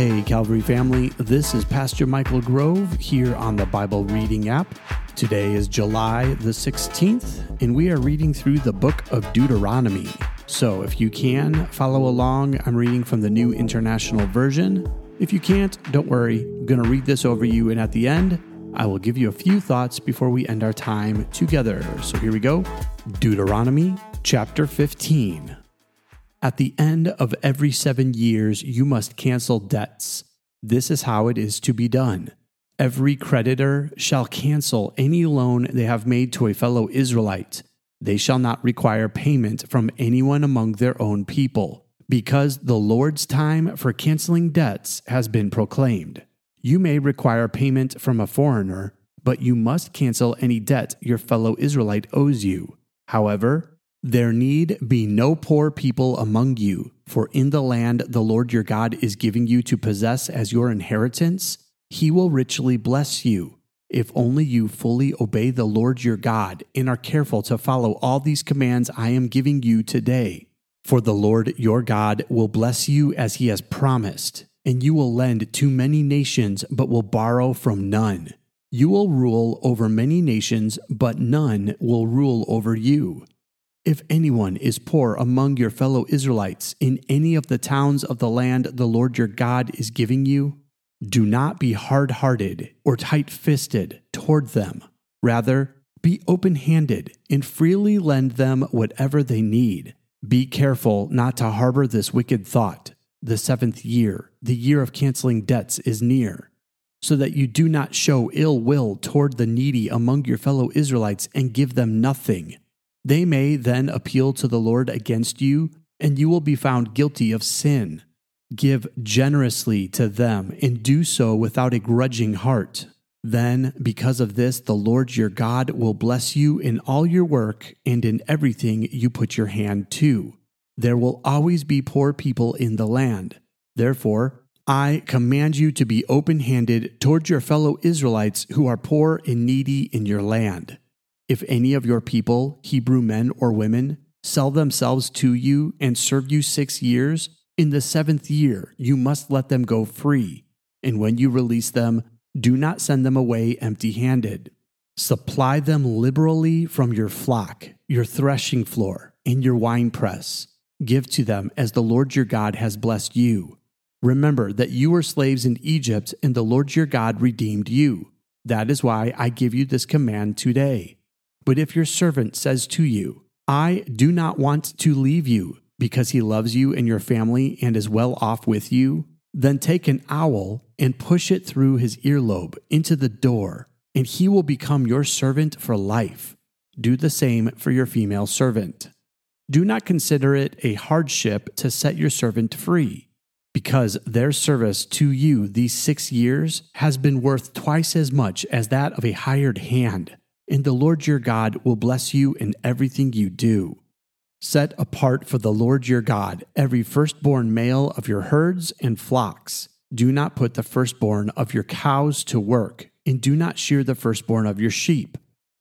Hey, Calvary family, this is Pastor Michael Grove here on the Bible Reading app. Today is July the 16th, and we are reading through the book of Deuteronomy. So if you can, follow along. I'm reading from the New International Version. If you can't, don't worry. I'm going to read this over you, and at the end, I will give you a few thoughts before we end our time together. So here we go Deuteronomy chapter 15. At the end of every seven years, you must cancel debts. This is how it is to be done. Every creditor shall cancel any loan they have made to a fellow Israelite. They shall not require payment from anyone among their own people, because the Lord's time for canceling debts has been proclaimed. You may require payment from a foreigner, but you must cancel any debt your fellow Israelite owes you. However, there need be no poor people among you, for in the land the Lord your God is giving you to possess as your inheritance, he will richly bless you, if only you fully obey the Lord your God and are careful to follow all these commands I am giving you today. For the Lord your God will bless you as he has promised, and you will lend to many nations, but will borrow from none. You will rule over many nations, but none will rule over you. If anyone is poor among your fellow Israelites in any of the towns of the land the Lord your God is giving you, do not be hard hearted or tight fisted toward them. Rather, be open handed and freely lend them whatever they need. Be careful not to harbor this wicked thought. The seventh year, the year of canceling debts, is near, so that you do not show ill will toward the needy among your fellow Israelites and give them nothing they may then appeal to the Lord against you, and you will be found guilty of sin. Give generously to them, and do so without a grudging heart. Then, because of this, the Lord your God will bless you in all your work and in everything you put your hand to. There will always be poor people in the land. Therefore, I command you to be open handed toward your fellow Israelites who are poor and needy in your land. If any of your people, Hebrew men or women, sell themselves to you and serve you six years, in the seventh year you must let them go free. And when you release them, do not send them away empty handed. Supply them liberally from your flock, your threshing floor, and your winepress. Give to them as the Lord your God has blessed you. Remember that you were slaves in Egypt, and the Lord your God redeemed you. That is why I give you this command today. But if your servant says to you, I do not want to leave you because he loves you and your family and is well off with you, then take an awl and push it through his earlobe into the door, and he will become your servant for life. Do the same for your female servant. Do not consider it a hardship to set your servant free, because their service to you these six years has been worth twice as much as that of a hired hand and the Lord your God will bless you in everything you do. Set apart for the Lord your God every firstborn male of your herds and flocks. Do not put the firstborn of your cows to work, and do not shear the firstborn of your sheep.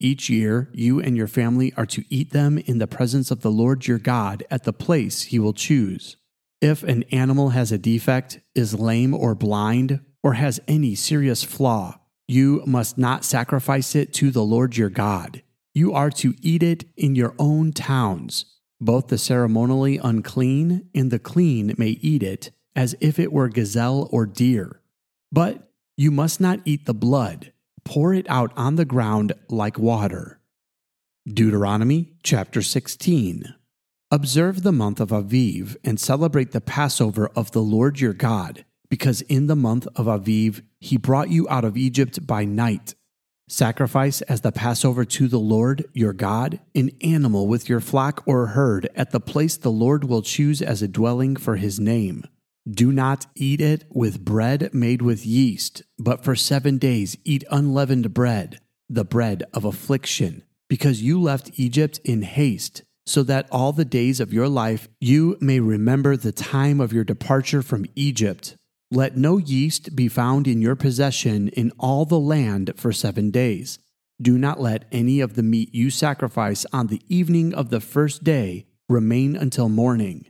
Each year, you and your family are to eat them in the presence of the Lord your God at the place he will choose. If an animal has a defect, is lame or blind, or has any serious flaw, you must not sacrifice it to the Lord your God. You are to eat it in your own towns. Both the ceremonially unclean and the clean may eat it, as if it were gazelle or deer. But you must not eat the blood. Pour it out on the ground like water. Deuteronomy chapter 16. Observe the month of Aviv and celebrate the Passover of the Lord your God because in the month of Aviv he brought you out of Egypt by night. Sacrifice as the Passover to the Lord your God an animal with your flock or herd at the place the Lord will choose as a dwelling for his name. Do not eat it with bread made with yeast, but for seven days eat unleavened bread, the bread of affliction, because you left Egypt in haste so that all the days of your life you may remember the time of your departure from Egypt, let no yeast be found in your possession in all the land for seven days. Do not let any of the meat you sacrifice on the evening of the first day remain until morning.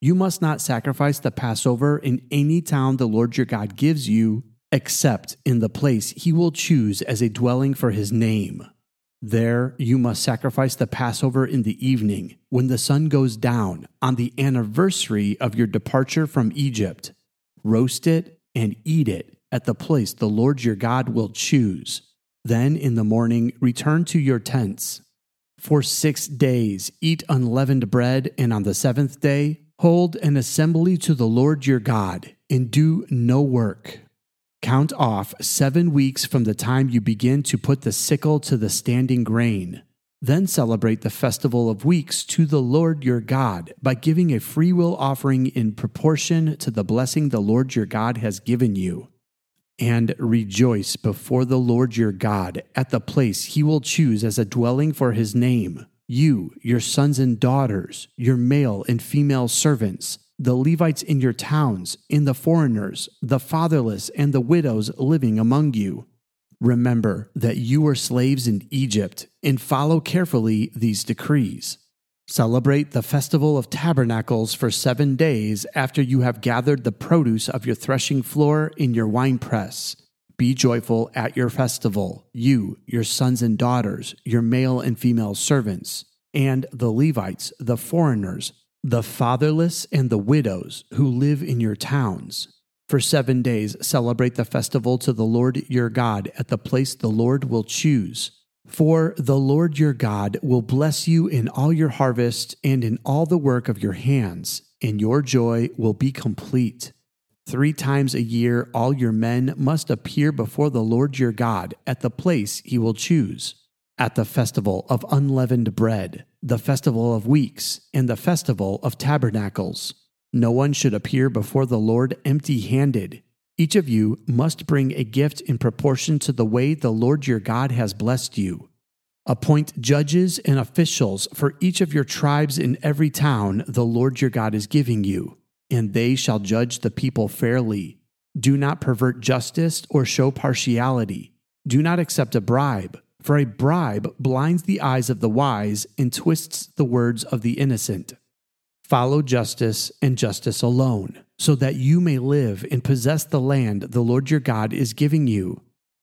You must not sacrifice the Passover in any town the Lord your God gives you, except in the place he will choose as a dwelling for his name. There you must sacrifice the Passover in the evening, when the sun goes down, on the anniversary of your departure from Egypt. Roast it and eat it at the place the Lord your God will choose. Then in the morning return to your tents. For six days eat unleavened bread, and on the seventh day hold an assembly to the Lord your God, and do no work. Count off seven weeks from the time you begin to put the sickle to the standing grain. Then celebrate the festival of weeks to the Lord your God by giving a freewill offering in proportion to the blessing the Lord your God has given you. And rejoice before the Lord your God at the place he will choose as a dwelling for his name you, your sons and daughters, your male and female servants, the Levites in your towns, in the foreigners, the fatherless, and the widows living among you. Remember that you were slaves in Egypt, and follow carefully these decrees. Celebrate the festival of tabernacles for seven days after you have gathered the produce of your threshing floor in your winepress be joyful at your festival, you, your sons and daughters, your male and female servants, and the Levites, the foreigners, the fatherless, and the widows who live in your towns. For seven days celebrate the festival to the Lord your God at the place the Lord will choose. For the Lord your God will bless you in all your harvest and in all the work of your hands, and your joy will be complete. Three times a year, all your men must appear before the Lord your God at the place he will choose at the festival of unleavened bread, the festival of weeks, and the festival of tabernacles. No one should appear before the Lord empty handed. Each of you must bring a gift in proportion to the way the Lord your God has blessed you. Appoint judges and officials for each of your tribes in every town the Lord your God is giving you and they shall judge the people fairly. Do not pervert justice or show partiality. Do not accept a bribe, for a bribe blinds the eyes of the wise and twists the words of the innocent. Follow justice and justice alone, so that you may live and possess the land the Lord your God is giving you.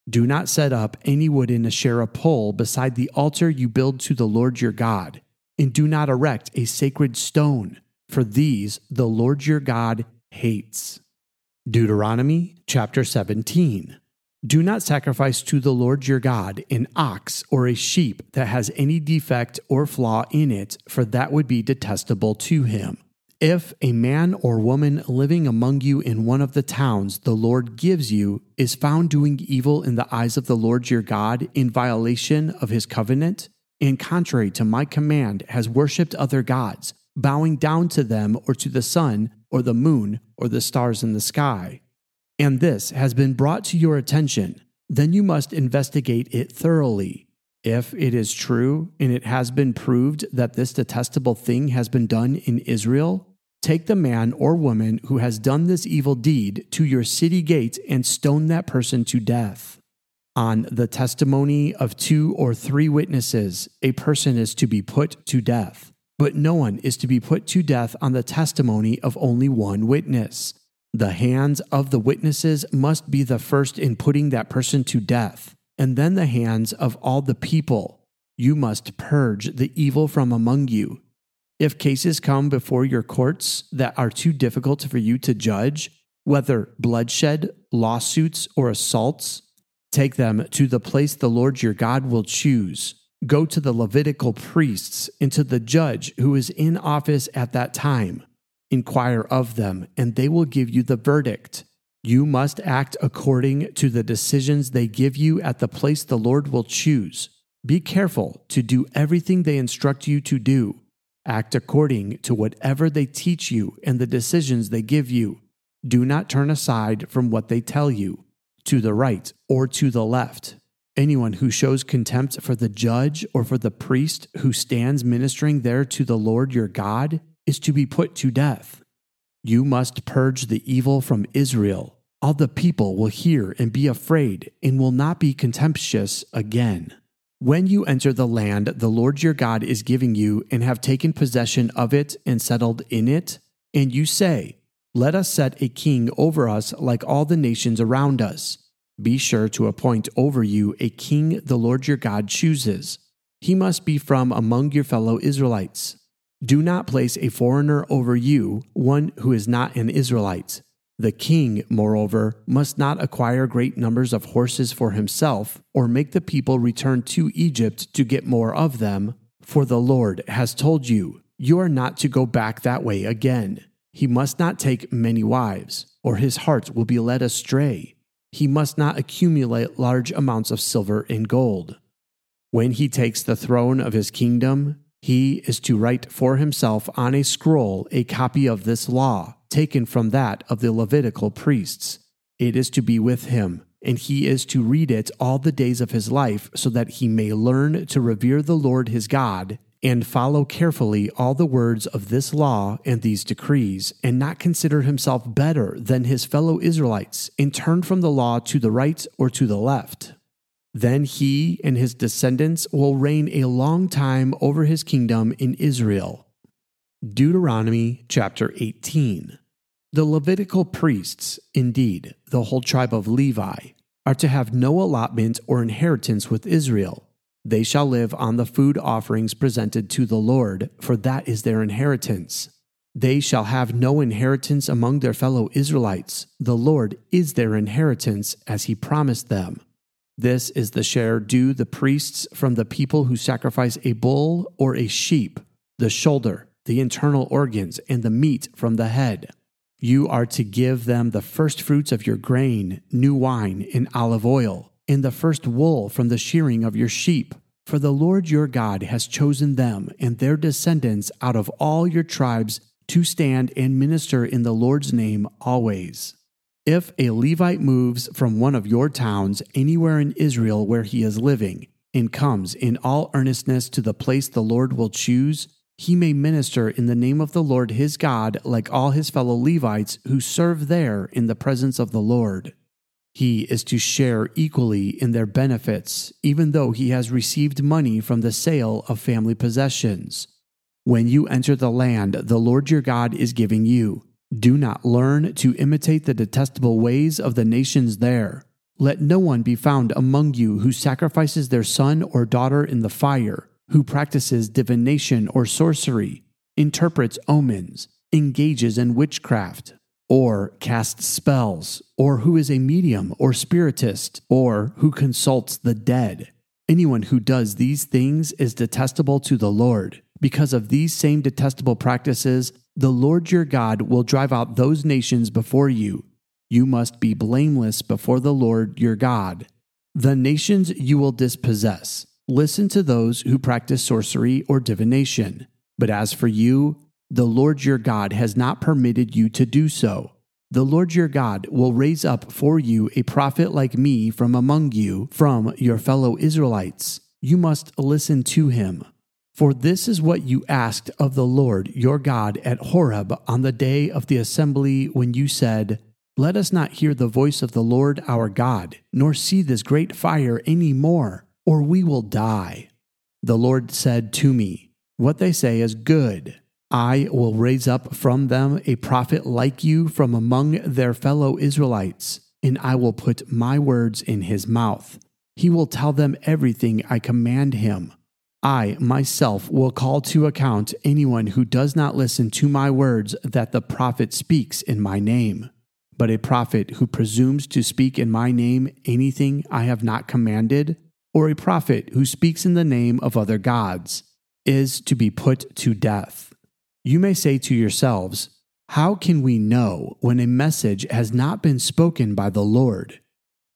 Do not set up any wood wooden Asherah pole beside the altar you build to the Lord your God, and do not erect a sacred stone for these the Lord your God hates. Deuteronomy chapter 17. Do not sacrifice to the Lord your God an ox or a sheep that has any defect or flaw in it, for that would be detestable to him. If a man or woman living among you in one of the towns the Lord gives you is found doing evil in the eyes of the Lord your God in violation of his covenant, and contrary to my command has worshipped other gods, bowing down to them or to the sun or the moon or the stars in the sky, and this has been brought to your attention, then you must investigate it thoroughly. If it is true and it has been proved that this detestable thing has been done in Israel, take the man or woman who has done this evil deed to your city gate and stone that person to death. On the testimony of two or three witnesses, a person is to be put to death. But no one is to be put to death on the testimony of only one witness. The hands of the witnesses must be the first in putting that person to death, and then the hands of all the people. You must purge the evil from among you. If cases come before your courts that are too difficult for you to judge, whether bloodshed, lawsuits, or assaults, take them to the place the Lord your God will choose Go to the Levitical priests and to the judge who is in office at that time. Inquire of them, and they will give you the verdict. You must act according to the decisions they give you at the place the Lord will choose. Be careful to do everything they instruct you to do. Act according to whatever they teach you and the decisions they give you. Do not turn aside from what they tell you, to the right or to the left. Anyone who shows contempt for the judge or for the priest who stands ministering there to the Lord your God is to be put to death. You must purge the evil from Israel. All the people will hear and be afraid and will not be contemptuous again. When you enter the land the Lord your God is giving you and have taken possession of it and settled in it, And you say, Let us set a king over us like all the nations around us. Be sure to appoint over you a king the Lord your God chooses. He must be from among your fellow Israelites. Do not place a foreigner over you, one who is not an Israelite. The king, moreover, must not acquire great numbers of horses for himself, or make the people return to Egypt to get more of them, for the Lord has told you, you are not to go back that way again. He must not take many wives, or his heart will be led astray. He must not accumulate large amounts of silver and gold. When he takes the throne of his kingdom, he is to write for himself on a scroll a copy of this law, taken from that of the Levitical priests. It is to be with him, and he is to read it all the days of his life, so that he may learn to revere the Lord his God, and follow carefully all the words of this law and these decrees, and not consider himself better than his fellow Israelites, and turn from the law to the right or to the left. Then he and his descendants will reign a long time over his kingdom in Israel. Deuteronomy chapter 18. The Levitical priests, indeed, the whole tribe of Levi, are to have no allotment or inheritance with Israel. They shall live on the food offerings presented to the Lord, for that is their inheritance. They shall have no inheritance among their fellow Israelites. The Lord is their inheritance, as he promised them. This is the share due the priests from the people who sacrifice a bull or a sheep, the shoulder, the internal organs, and the meat from the head. You are to give them the first fruits of your grain, new wine, and olive oil, and the first wool from the shearing of your sheep. For the Lord your God has chosen them and their descendants out of all your tribes to stand and minister in the Lord's name always. If a Levite moves from one of your towns anywhere in Israel where he is living, and comes in all earnestness to the place the Lord will choose, he may minister in the name of the Lord his God like all his fellow Levites who serve there in the presence of the Lord. He is to share equally in their benefits, even though he has received money from the sale of family possessions. When you enter the land the Lord your God is giving you, do not learn to imitate the detestable ways of the nations there. Let no one be found among you who sacrifices their son or daughter in the fire, who practices divination or sorcery, interprets omens, engages in witchcraft, or casts spells, or who is a medium or spiritist, or who consults the dead. Anyone who does these things is detestable to the Lord. Because of these same detestable practices, the Lord your God will drive out those nations before you. You must be blameless before the Lord your God. The nations you will dispossess. Listen to those who practice sorcery or divination. But as for you, the Lord your God has not permitted you to do so. The Lord your God will raise up for you a prophet like me from among you, from your fellow Israelites. You must listen to him. For this is what you asked of the Lord your God at Horeb on the day of the assembly when you said, Let us not hear the voice of the Lord our God, nor see this great fire any more, or we will die. The Lord said to me, What they say is good. I will raise up from them a prophet like you from among their fellow Israelites, and I will put my words in his mouth. He will tell them everything I command him. I myself will call to account anyone who does not listen to my words that the prophet speaks in my name. But a prophet who presumes to speak in my name anything I have not commanded, or a prophet who speaks in the name of other gods, is to be put to death. You may say to yourselves, How can we know when a message has not been spoken by the Lord?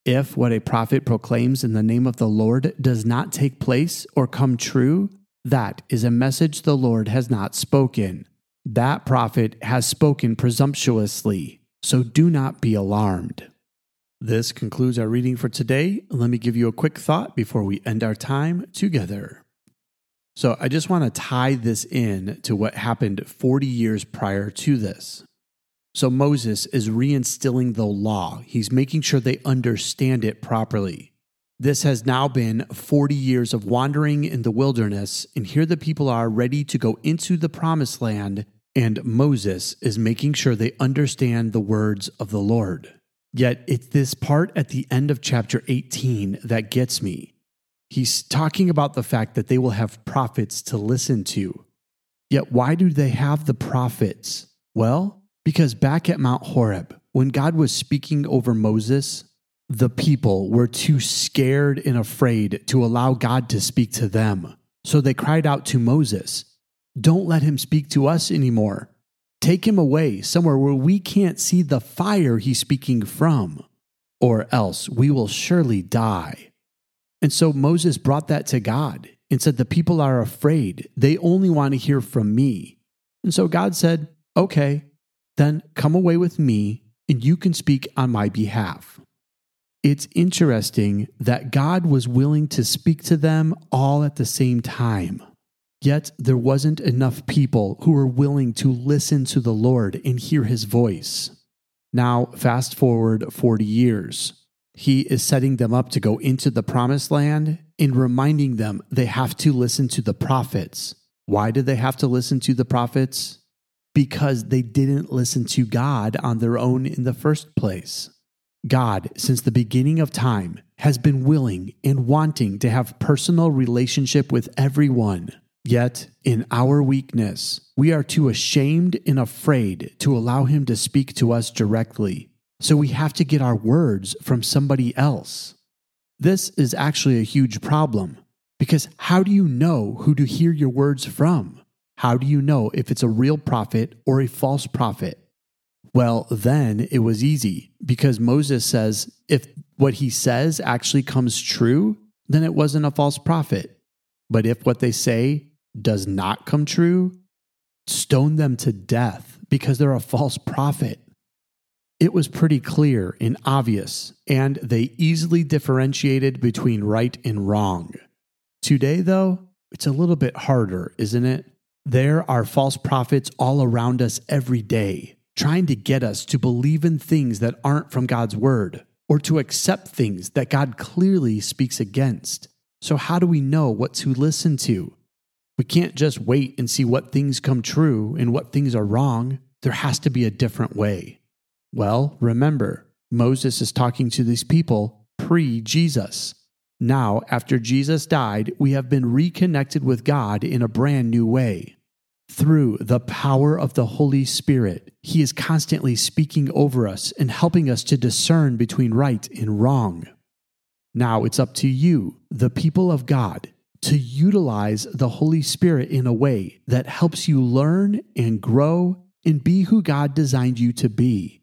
If what a prophet proclaims in the name of the Lord does not take place or come true, that is a message the Lord has not spoken. That prophet has spoken presumptuously, so do not be alarmed. This concludes our reading for today. Let me give you a quick thought before we end our time together. So, I just want to tie this in to what happened 40 years prior to this. So Moses is reinstilling the law. He's making sure they understand it properly. This has now been 40 years of wandering in the wilderness, and here the people are ready to go into the promised land, and Moses is making sure they understand the words of the Lord. Yet it's this part at the end of chapter 18 that gets me. He's talking about the fact that they will have prophets to listen to. Yet why do they have the prophets? Well, because back at Mount Horeb, when God was speaking over Moses, the people were too scared and afraid to allow God to speak to them. So they cried out to Moses, Don't let him speak to us anymore. Take him away somewhere where we can't see the fire he's speaking from, or else we will surely die. And so Moses brought that to God and said, The people are afraid. They only want to hear from me. And so God said, Okay, then come away with me and you can speak on my behalf. It's interesting that God was willing to speak to them all at the same time. Yet there wasn't enough people who were willing to listen to the Lord and hear his voice. Now, fast forward 40 years. He is setting them up to go into the promised land and reminding them they have to listen to the prophets. Why did they have to listen to the prophets? Because they didn't listen to God on their own in the first place. God, since the beginning of time, has been willing and wanting to have personal relationship with everyone. Yet, in our weakness, we are too ashamed and afraid to allow him to speak to us directly. So we have to get our words from somebody else. This is actually a huge problem because how do you know who to hear your words from? How do you know if it's a real prophet or a false prophet? Well, then it was easy because Moses says if what he says actually comes true, then it wasn't a false prophet. But if what they say does not come true, stone them to death because they're a false prophet. It was pretty clear and obvious, and they easily differentiated between right and wrong. Today, though, it's a little bit harder, isn't it? There are false prophets all around us every day trying to get us to believe in things that aren't from God's word or to accept things that God clearly speaks against. So, how do we know what to listen to? We can't just wait and see what things come true and what things are wrong. There has to be a different way. Well, remember, Moses is talking to these people pre Jesus. Now, after Jesus died, we have been reconnected with God in a brand new way. Through the power of the Holy Spirit, He is constantly speaking over us and helping us to discern between right and wrong. Now it's up to you, the people of God, to utilize the Holy Spirit in a way that helps you learn and grow and be who God designed you to be.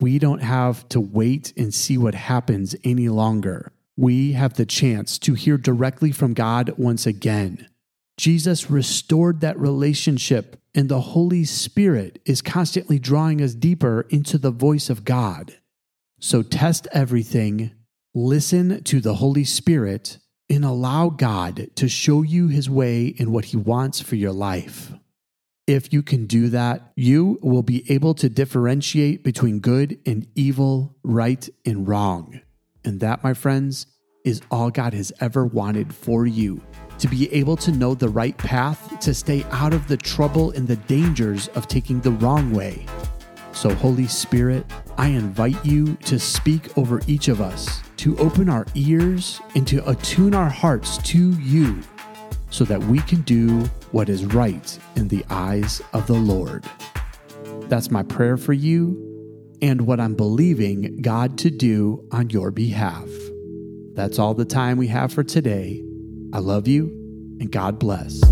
We don't have to wait and see what happens any longer. We have the chance to hear directly from God once again. Jesus restored that relationship, and the Holy Spirit is constantly drawing us deeper into the voice of God. So test everything, listen to the Holy Spirit, and allow God to show you his way and what he wants for your life. If you can do that, you will be able to differentiate between good and evil, right and wrong. And that, my friends, is all God has ever wanted for you to be able to know the right path, to stay out of the trouble and the dangers of taking the wrong way. So, Holy Spirit, I invite you to speak over each of us, to open our ears and to attune our hearts to you so that we can do what is right in the eyes of the Lord. That's my prayer for you and what I'm believing God to do on your behalf. That's all the time we have for today. I love you and God bless.